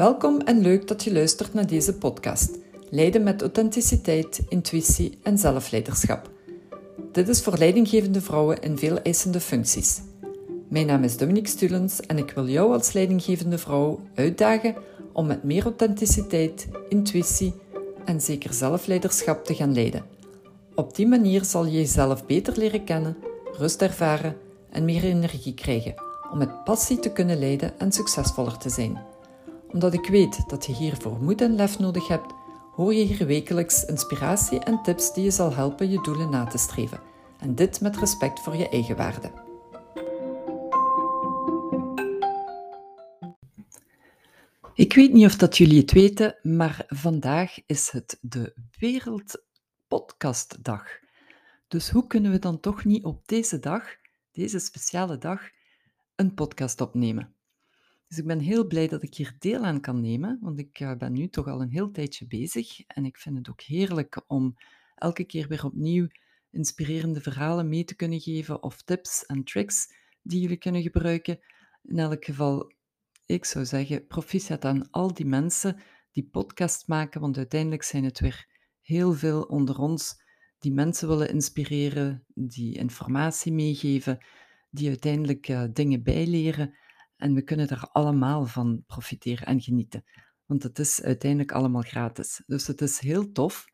Welkom en leuk dat je luistert naar deze podcast. Leiden met authenticiteit, intuïtie en zelfleiderschap. Dit is voor leidinggevende vrouwen in veel eisende functies. Mijn naam is Dominique Stulens en ik wil jou als leidinggevende vrouw uitdagen om met meer authenticiteit, intuïtie en zeker zelfleiderschap te gaan leiden. Op die manier zal je jezelf beter leren kennen, rust ervaren en meer energie krijgen om met passie te kunnen leiden en succesvoller te zijn omdat ik weet dat je hiervoor moed en lef nodig hebt, hoor je hier wekelijks inspiratie en tips die je zal helpen je doelen na te streven. En dit met respect voor je eigen waarde. Ik weet niet of dat jullie het weten, maar vandaag is het de Wereldpodcastdag. Dus hoe kunnen we dan toch niet op deze dag, deze speciale dag, een podcast opnemen? Dus ik ben heel blij dat ik hier deel aan kan nemen, want ik uh, ben nu toch al een heel tijdje bezig en ik vind het ook heerlijk om elke keer weer opnieuw inspirerende verhalen mee te kunnen geven of tips en tricks die jullie kunnen gebruiken. In elk geval, ik zou zeggen, proficiat aan al die mensen die podcast maken, want uiteindelijk zijn het weer heel veel onder ons die mensen willen inspireren, die informatie meegeven, die uiteindelijk uh, dingen bijleren. En we kunnen er allemaal van profiteren en genieten. Want het is uiteindelijk allemaal gratis. Dus het is heel tof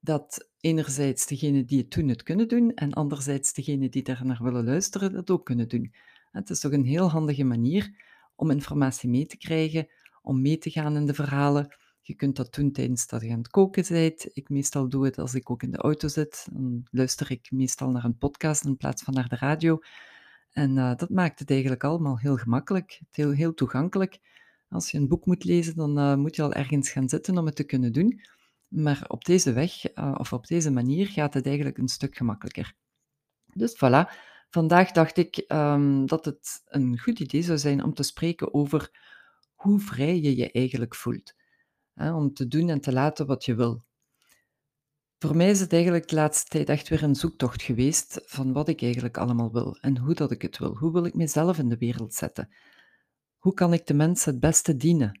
dat enerzijds degenen die het doen het kunnen doen en anderzijds degenen die daar naar willen luisteren dat ook kunnen doen. Het is toch een heel handige manier om informatie mee te krijgen, om mee te gaan in de verhalen. Je kunt dat doen tijdens dat je aan het koken bent. Ik meestal doe het als ik ook in de auto zit. Dan luister ik meestal naar een podcast in plaats van naar de radio. En uh, dat maakt het eigenlijk allemaal heel gemakkelijk, heel, toegankelijk. Als je een boek moet lezen, dan uh, moet je al ergens gaan zitten om het te kunnen doen. Maar op deze weg, uh, of op deze manier, gaat het eigenlijk een stuk gemakkelijker. Dus voilà, vandaag dacht ik um, dat het een goed idee zou zijn om te spreken over hoe vrij je je eigenlijk voelt. Om te doen en te laten wat je wil. Voor mij is het eigenlijk de laatste tijd echt weer een zoektocht geweest van wat ik eigenlijk allemaal wil en hoe dat ik het wil. Hoe wil ik mezelf in de wereld zetten? Hoe kan ik de mensen het beste dienen?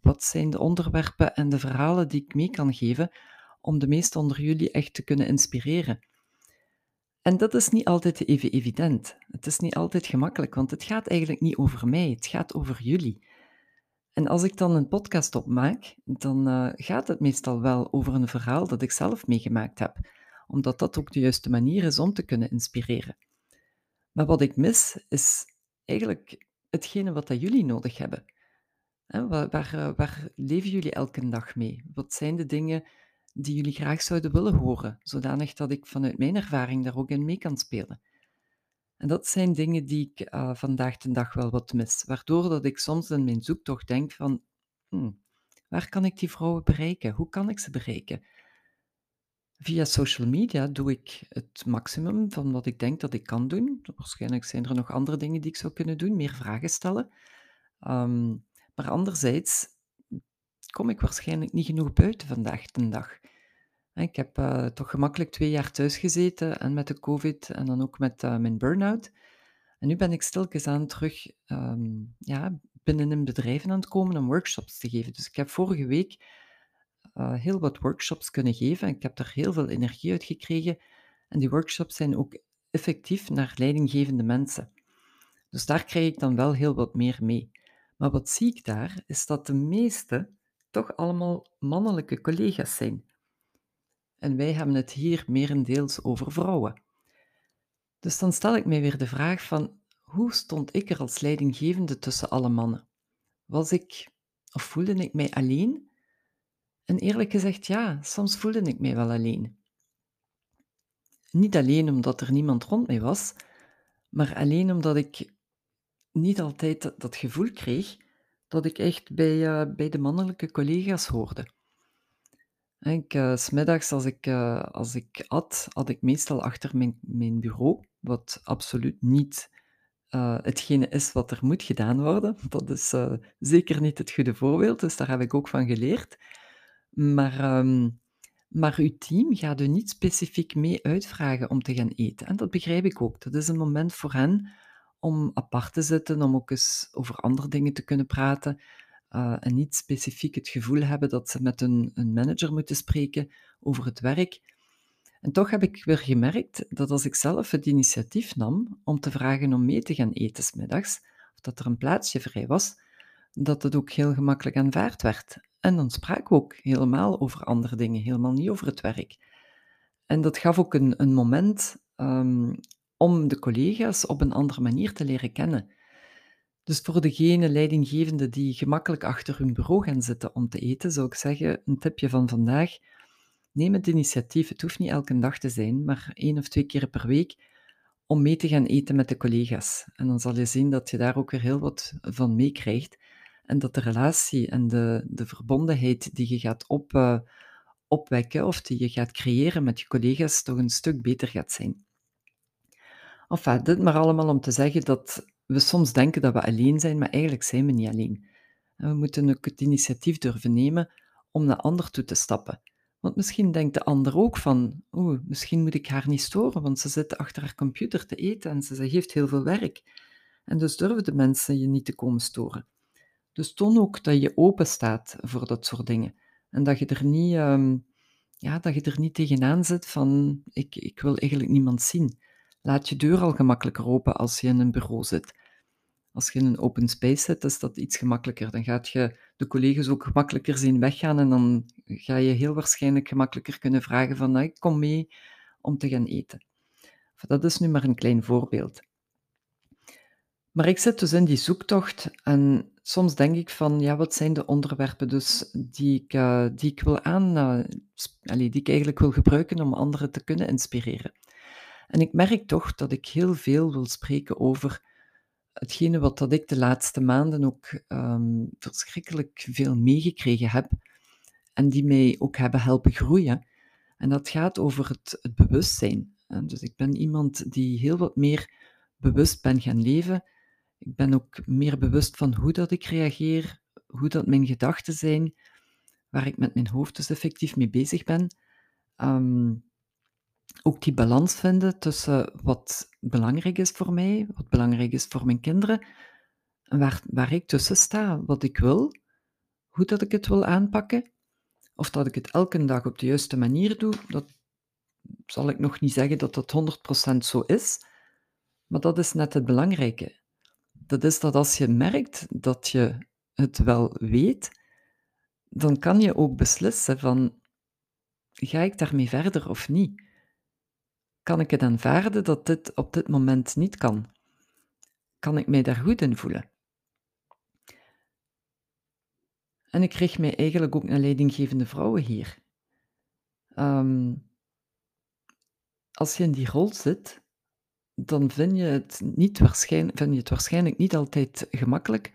Wat zijn de onderwerpen en de verhalen die ik mee kan geven om de meesten onder jullie echt te kunnen inspireren? En dat is niet altijd even evident. Het is niet altijd gemakkelijk, want het gaat eigenlijk niet over mij, het gaat over jullie. En als ik dan een podcast opmaak, dan uh, gaat het meestal wel over een verhaal dat ik zelf meegemaakt heb, omdat dat ook de juiste manier is om te kunnen inspireren. Maar wat ik mis, is eigenlijk hetgene wat dat jullie nodig hebben. waar, waar, eh, waar leven jullie elke dag mee? Wat zijn de dingen die jullie graag zouden willen horen, zodanig dat ik vanuit mijn ervaring daar ook in mee kan spelen? En dat zijn dingen die ik uh, vandaag de dag wel wat mis, waardoor dat ik soms in mijn zoektocht denk van, hmm, waar kan ik die vrouwen bereiken? Hoe kan ik ze bereiken? Via social media doe ik het maximum van wat ik denk dat ik kan doen. Waarschijnlijk zijn er nog andere dingen die ik zou kunnen doen, meer vragen stellen. Um, maar anderzijds kom ik waarschijnlijk niet genoeg buiten vandaag de dag. Ik heb uh, toch gemakkelijk twee jaar thuis gezeten en met de COVID en dan ook met uh, mijn burn-out. En nu ben ik stilkens aan terug um, ja, binnen een bedrijf aan het komen om workshops te geven. Dus ik heb vorige week uh, heel wat workshops kunnen geven. Ik heb er heel veel energie uit gekregen. En die workshops zijn ook effectief naar leidinggevende mensen. Dus daar krijg ik dan wel heel wat meer mee. Maar wat zie ik daar, is dat de meeste toch allemaal mannelijke collega's zijn. En wij hebben het hier merendeels over vrouwen. Dus dan stel ik mij weer de vraag van hoe stond ik er als leidinggevende tussen alle mannen? Was ik of voelde ik mij alleen? En eerlijk gezegd, ja, soms voelde ik mij wel alleen. Niet alleen omdat er niemand rond mij was, maar alleen omdat ik niet altijd dat gevoel kreeg dat ik echt bij, uh, bij de mannelijke collega's hoorde. Ik, uh, smiddags als ik, uh, als ik at, had ik meestal achter mijn, mijn bureau, wat absoluut niet uh, hetgene is wat er moet gedaan worden. Dat is zeker niet het goede voorbeeld, dus daar heb ik ook van geleerd. Maar, um, maar uw team gaat u niet specifiek mee uitvragen om te gaan eten. En dat begrijp ik ook. Dat is een moment voor hen om apart te zitten, om ook eens over andere dingen te kunnen praten. Uh, en niet specifiek het gevoel hebben dat ze met een, manager moeten spreken over het werk. En toch heb ik weer gemerkt dat als ik zelf het initiatief nam om te vragen om mee te gaan eten smiddags, of dat er een plaatsje vrij was, dat het ook heel gemakkelijk aanvaard werd. En dan spraken we ook helemaal over andere dingen, helemaal niet over het werk. En dat gaf ook een, een moment um, om de collega's op een andere manier te leren kennen. Dus voor degene leidinggevende die gemakkelijk achter hun bureau gaan zitten om te eten, zou ik zeggen, een tipje van vandaag, neem het initiatief. Het hoeft niet elke dag te zijn, maar één of twee keer per week om mee te gaan eten met de collega's. En dan zal je zien dat je daar ook weer heel wat van meekrijgt. En dat de relatie en de, de verbondenheid die je gaat op, uh, opwekken of die je gaat creëren met je collega's toch een stuk beter gaat zijn. Enfin, dit maar allemaal om te zeggen dat we soms denken dat we alleen zijn, maar eigenlijk zijn we niet alleen. En we moeten ook het initiatief durven nemen om naar ander toe te stappen. Want misschien denkt de ander ook van, oeh, misschien moet ik haar niet storen, want ze zit achter haar computer te eten en ze, ze heeft heel veel werk. En dus durven de mensen je niet te komen storen. Dus toon ook dat je open staat voor dat soort dingen. En dat je er niet, um, ja, dat je er niet tegenaan zit van, ik, ik wil eigenlijk niemand zien. Laat je deur al gemakkelijker open als je in een bureau zit. Als je in een open space zit, is dat iets gemakkelijker. Dan gaat je de collega's ook gemakkelijker zien weggaan en dan ga je heel waarschijnlijk gemakkelijker kunnen vragen van, ik kom mee om te gaan eten. Dat is nu maar een klein voorbeeld. Maar ik zit dus in die zoektocht en soms denk ik van, ja, wat zijn de onderwerpen dus die ik, uh, die ik wil aan, uh, die ik eigenlijk wil gebruiken om anderen te kunnen inspireren. En ik merk toch dat ik heel veel wil spreken over hetgene wat dat ik de laatste maanden ook um, verschrikkelijk veel meegekregen heb en die mij ook hebben helpen groeien. En dat gaat over het, het bewustzijn. En dus ik ben iemand die heel wat meer bewust ben gaan leven. Ik ben ook meer bewust van hoe dat ik reageer, hoe dat mijn gedachten zijn, waar ik met mijn hoofd dus effectief mee bezig ben. Um, ook die balans vinden tussen wat belangrijk is voor mij, wat belangrijk is voor mijn kinderen, en waar, waar ik tussen sta, wat ik wil, hoe dat ik het wil aanpakken, of dat ik het elke dag op de juiste manier doe, dat zal ik nog niet zeggen dat dat 100% zo is, maar dat is net het belangrijke. Dat is dat als je merkt dat je het wel weet, dan kan je ook beslissen van, ga ik daarmee verder of niet? Kan ik het aanvaarden dat dit op dit moment niet kan? Kan ik mij daar goed in voelen? En ik richt mij eigenlijk ook naar leidinggevende vrouwen hier. Um, als je in die rol zit, dan vind je, het niet vind je het waarschijnlijk niet altijd gemakkelijk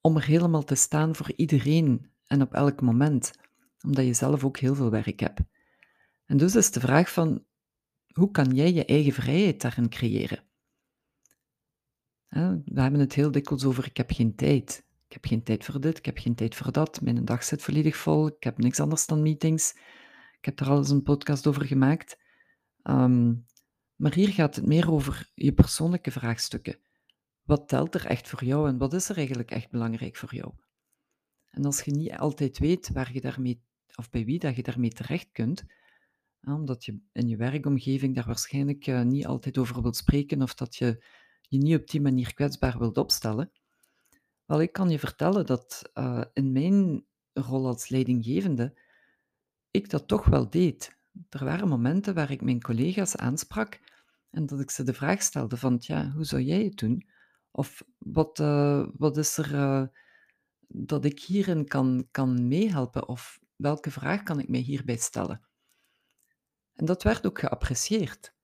om er helemaal te staan voor iedereen en op elk moment, omdat je zelf ook heel veel werk hebt. En dus is de vraag van, hoe kan jij je eigen vrijheid daarin creëren? We hebben het heel dikwijls over ik heb geen tijd. Ik heb geen tijd voor dit, ik heb geen tijd voor dat. Mijn dag zit volledig vol, ik heb niks anders dan meetings. Ik heb er al eens een podcast over gemaakt. Ehm, maar hier gaat het meer over je persoonlijke vraagstukken. Wat telt er echt voor jou en wat is er eigenlijk echt belangrijk voor jou? En als je niet altijd weet waar je daarmee, of bij wie dat je daarmee terecht kunt, omdat je in je werkomgeving daar waarschijnlijk uh, niet altijd over wilt spreken of dat je je niet op die manier kwetsbaar wilt opstellen. Wel, ik kan je vertellen dat uh, in mijn rol als leidinggevende ik dat toch wel deed. Er waren momenten waar ik mijn collega's aansprak en dat ik ze de vraag stelde van, ja, hoe zou jij het doen? Of wat, uh, wat is er dat ik hierin kan, kan meehelpen? Of welke vraag kan ik mij hierbij stellen? En dat werd ook geapprecieerd.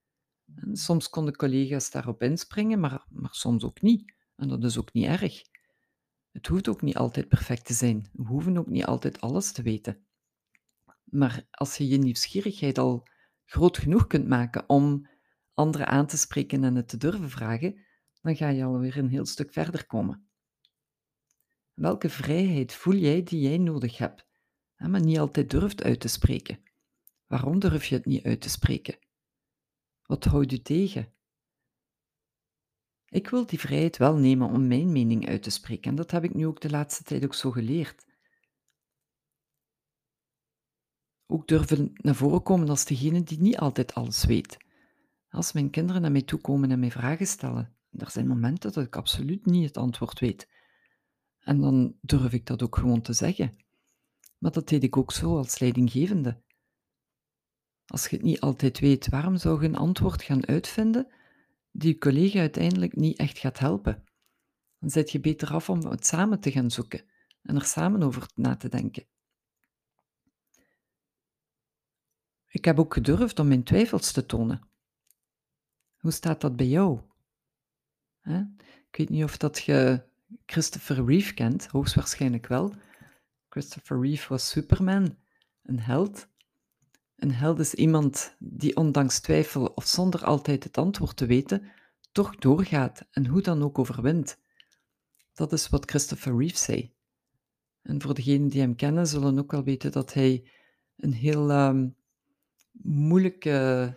En soms konden collega's daarop inspringen, maar, maar soms ook niet. En dat is ook niet erg. Het hoeft ook niet altijd perfect te zijn. We hoeven ook niet altijd alles te weten. Maar als je je nieuwsgierigheid al groot genoeg kunt maken om anderen aan te spreken en het te durven vragen, dan ga je alweer een heel stuk verder komen. Welke vrijheid voel jij die jij nodig hebt, maar niet altijd durft uit te spreken? Waarom durf je het niet uit te spreken? Wat houdt u tegen? Ik wil die vrijheid wel nemen om mijn mening uit te spreken en dat heb ik nu ook de laatste tijd ook zo geleerd. Ook durven naar voren komen als degene die niet altijd alles weet. Als mijn kinderen naar mij toe komen en mij vragen stellen, er zijn momenten dat ik absoluut niet het antwoord weet. En dan durf ik dat ook gewoon te zeggen. Maar dat deed ik ook zo als leidinggevende. Als je het niet altijd weet, waarom zou je een antwoord gaan uitvinden die je collega uiteindelijk niet echt gaat helpen? Dan zet je beter af om het samen te gaan zoeken en er samen over na te denken. Ik heb ook gedurfd om mijn twijfels te tonen. Hoe staat dat bij jou? Ik weet niet of dat je Christopher Reeve kent, hoogstwaarschijnlijk wel. Christopher Reeve was Superman, een held. Een held is iemand die ondanks twijfel of zonder altijd het antwoord te weten, toch doorgaat en hoe dan ook overwint. Dat is wat Christopher Reeve zei. En voor degenen die hem kennen, zullen ook wel weten dat hij een heel um, moeilijke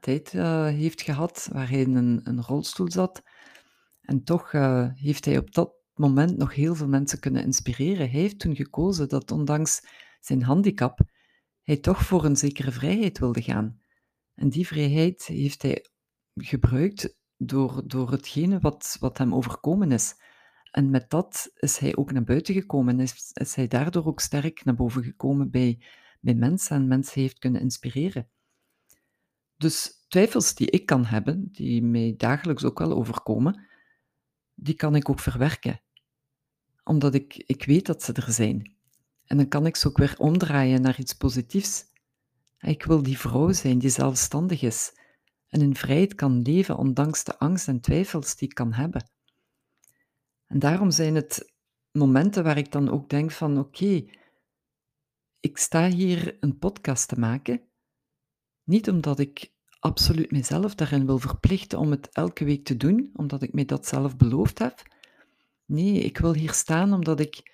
tijd uh, heeft gehad, waar hij in een, een rolstoel zat. En toch uh, heeft hij op dat moment nog heel veel mensen kunnen inspireren. Hij heeft toen gekozen dat ondanks zijn handicap hij toch voor een zekere vrijheid wilde gaan. En die vrijheid heeft hij gebruikt door, door hetgene wat, wat hem overkomen is. En met dat is hij ook naar buiten gekomen en is, is hij daardoor ook sterk naar boven gekomen bij, bij mensen en mensen heeft kunnen inspireren. Dus twijfels die ik kan hebben, die mij dagelijks ook wel overkomen, die kan ik ook verwerken. Omdat ik, ik weet dat ze er zijn. En dan kan ik ze ook weer omdraaien naar iets positiefs. Ik wil die vrouw zijn die zelfstandig is en in vrijheid kan leven ondanks de angst en twijfels die ik kan hebben. En daarom zijn het momenten waar ik dan ook denk van oké, ik sta hier een podcast te maken, niet omdat ik absoluut mezelf daarin wil verplichten om het elke week te doen, omdat ik mij dat zelf beloofd heb. Nee, ik wil hier staan omdat ik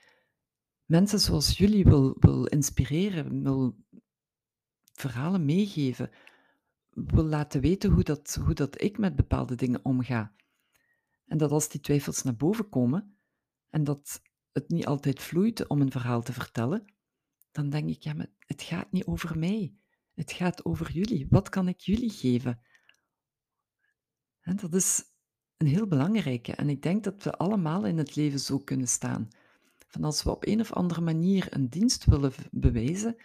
mensen zoals jullie wil, wil inspireren, wil verhalen meegeven, wil laten weten hoe dat, hoe dat ik met bepaalde dingen omga. En dat als die twijfels naar boven komen en dat het niet altijd vloeit om een verhaal te vertellen, dan denk ik, ja, maar het gaat niet over mij. Het gaat over jullie. Wat kan ik jullie geven? En dat is een heel belangrijke. En ik denk dat we allemaal in het leven zo kunnen staan. Van als we op een of andere manier een dienst willen bewijzen,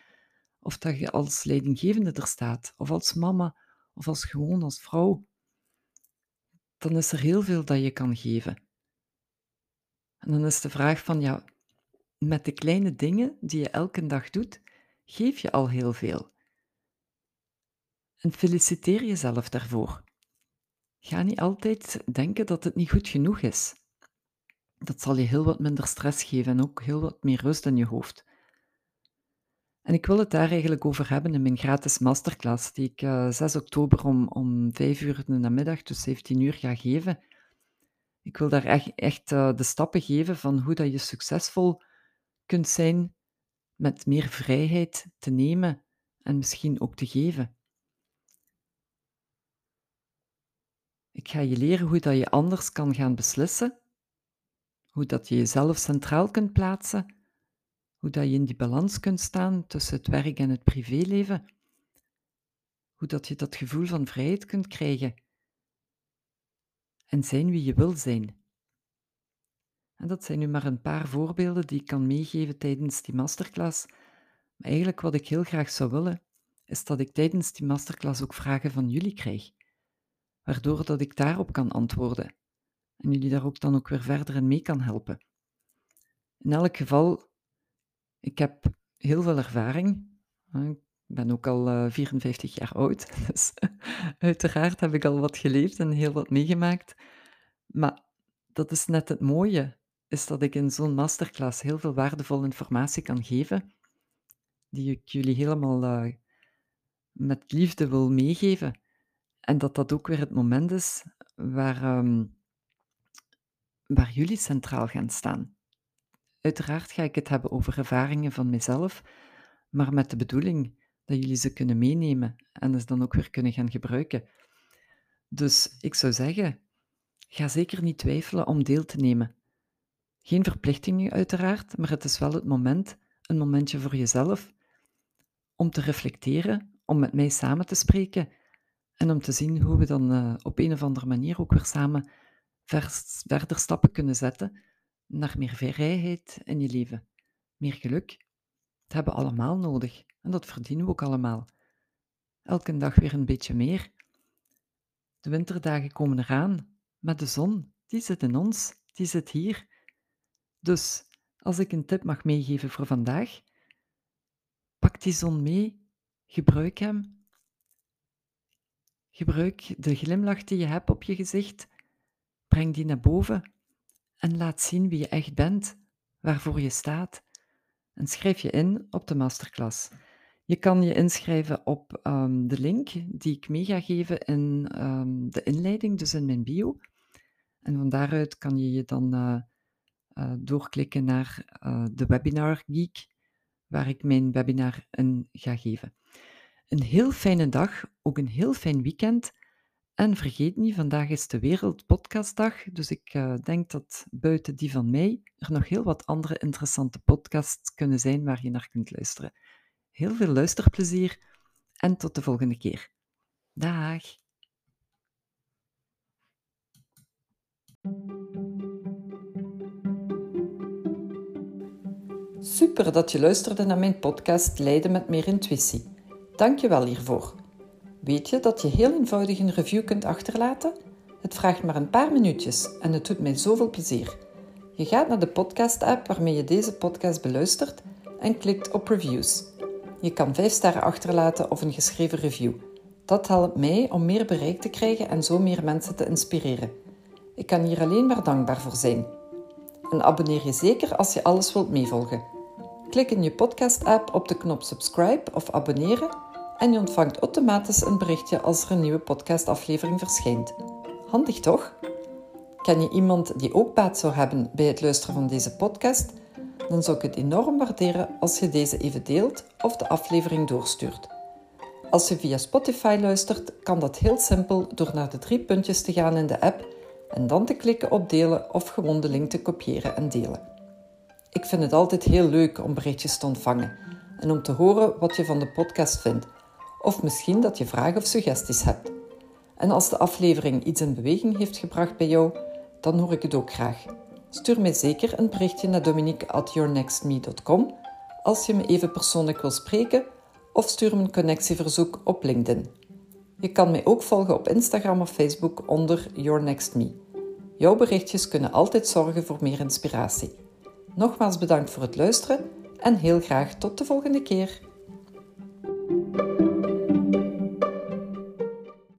of dat je als leidinggevende er staat, of als mama, of als gewoon als vrouw, dan is er heel veel dat je kan geven. En dan is de vraag van, ja, met de kleine dingen die je elke dag doet, geef je al heel veel. En feliciteer jezelf daarvoor. Ga niet altijd denken dat het niet goed genoeg is. Dat zal je heel wat minder stress geven en ook heel wat meer rust in je hoofd. En ik wil het daar eigenlijk over hebben in mijn gratis masterclass, die ik uh, eh, 6 oktober om, om 5 uur in de namiddag, dus 17 uur, ga geven. Ik wil daar echt, echt uh, de stappen geven van hoe dat je succesvol kunt zijn met meer vrijheid te nemen en misschien ook te geven. Ik ga je leren hoe dat je anders kan gaan beslissen, hoe dat je jezelf centraal kunt plaatsen, hoe dat je in die balans kunt staan tussen het werk en het privéleven, hoe dat je dat gevoel van vrijheid kunt krijgen en zijn wie je wil zijn. En dat zijn nu maar een paar voorbeelden die ik kan meegeven tijdens die masterclass. Maar eigenlijk wat ik heel graag zou willen, is dat ik tijdens die masterclass ook vragen van jullie krijg waardoor dat ik daarop kan antwoorden en jullie daar ook dan ook weer verder in mee kan helpen. In elk geval, ik heb heel veel ervaring. Ik ben ook al 54 eh, jaar oud, dus uiteraard heb ik al wat geleefd en heel wat meegemaakt. Maar dat is net het mooie, is dat ik in zo'n masterclass heel veel waardevolle informatie kan geven, die ik jullie helemaal uh, met liefde wil meegeven. En dat dat ook weer het moment is waar, ehm, waar jullie centraal gaan staan. Uiteraard ga ik het hebben over ervaringen van mezelf, maar met de bedoeling dat jullie ze kunnen meenemen en ze dan ook weer kunnen gaan gebruiken. Dus ik zou zeggen, ga zeker niet twijfelen om deel te nemen. Geen verplichtingen uiteraard, maar het is wel het moment, een momentje voor jezelf, om te reflecteren, om met mij samen te spreken en om te zien hoe we dan uh, op een of andere manier ook weer samen verder stappen kunnen zetten naar meer vrijheid in je leven, meer geluk. Dat hebben we allemaal nodig en dat verdienen we ook allemaal. Elke dag weer een beetje meer. De winterdagen komen eraan, maar de zon, die zit in ons, die zit hier. Dus als ik een tip mag meegeven voor vandaag, pak die zon mee, gebruik hem. Gebruik de glimlach die je hebt op je gezicht, breng die naar boven en laat zien wie je echt bent, waarvoor je staat. En schrijf je in op de masterclass. Je kan je inschrijven op um, de link die ik mee ga geven in um, de inleiding, dus in mijn bio. En van daaruit kan je je dan uh, uh, doorklikken naar uh, de Webinar Geek, waar ik mijn webinar in ga geven. Een heel fijne dag, ook een heel fijn weekend. En vergeet niet, vandaag is de Wereldpodcastdag, dus ik uh, denk dat buiten die van mij er nog heel wat andere interessante podcasts kunnen zijn waar je naar kunt luisteren. Heel veel luisterplezier en tot de volgende keer. Dag! Super dat je luisterde naar mijn podcast Leiden met meer intuïtie. Dank je wel hiervoor. Weet je dat je heel eenvoudig een review kunt achterlaten? Het vraagt maar een paar minuutjes en het doet mij zoveel plezier. Je gaat naar de podcast-app waarmee je deze podcast beluistert en klikt op reviews. Je kan 5 sterren achterlaten of een geschreven review. Dat helpt mij om meer bereik te krijgen en zo meer mensen te inspireren. Ik kan hier alleen maar dankbaar voor zijn. En abonneer je zeker als je alles wilt meevolgen. Klik in je podcast-app op de knop subscribe of abonneren en je ontvangt automatisch een berichtje als er een nieuwe podcastaflevering verschijnt. Handig toch? Ken je iemand die ook baat zou hebben bij het luisteren van deze podcast? Dan zou ik het enorm waarderen als je deze even deelt of de aflevering doorstuurt. Als je via Spotify luistert, kan dat heel simpel door naar de drie puntjes te gaan in de app en dan te klikken op delen of gewoon de link te kopiëren en delen. Ik vind het altijd heel leuk om berichtjes te ontvangen en om te horen wat je van de podcast vindt of misschien dat je vragen of suggesties hebt. En als de aflevering iets in beweging heeft gebracht bij jou, dan hoor ik het ook graag. Stuur mij zeker een berichtje naar dominique@yournextme.com als je me even persoonlijk wil spreken of stuur me een connectieverzoek op LinkedIn. Je kan mij ook volgen op Instagram of Facebook onder Your. Jouw berichtjes kunnen altijd zorgen voor meer inspiratie. Nogmaals bedankt voor het luisteren en heel graag tot de volgende keer.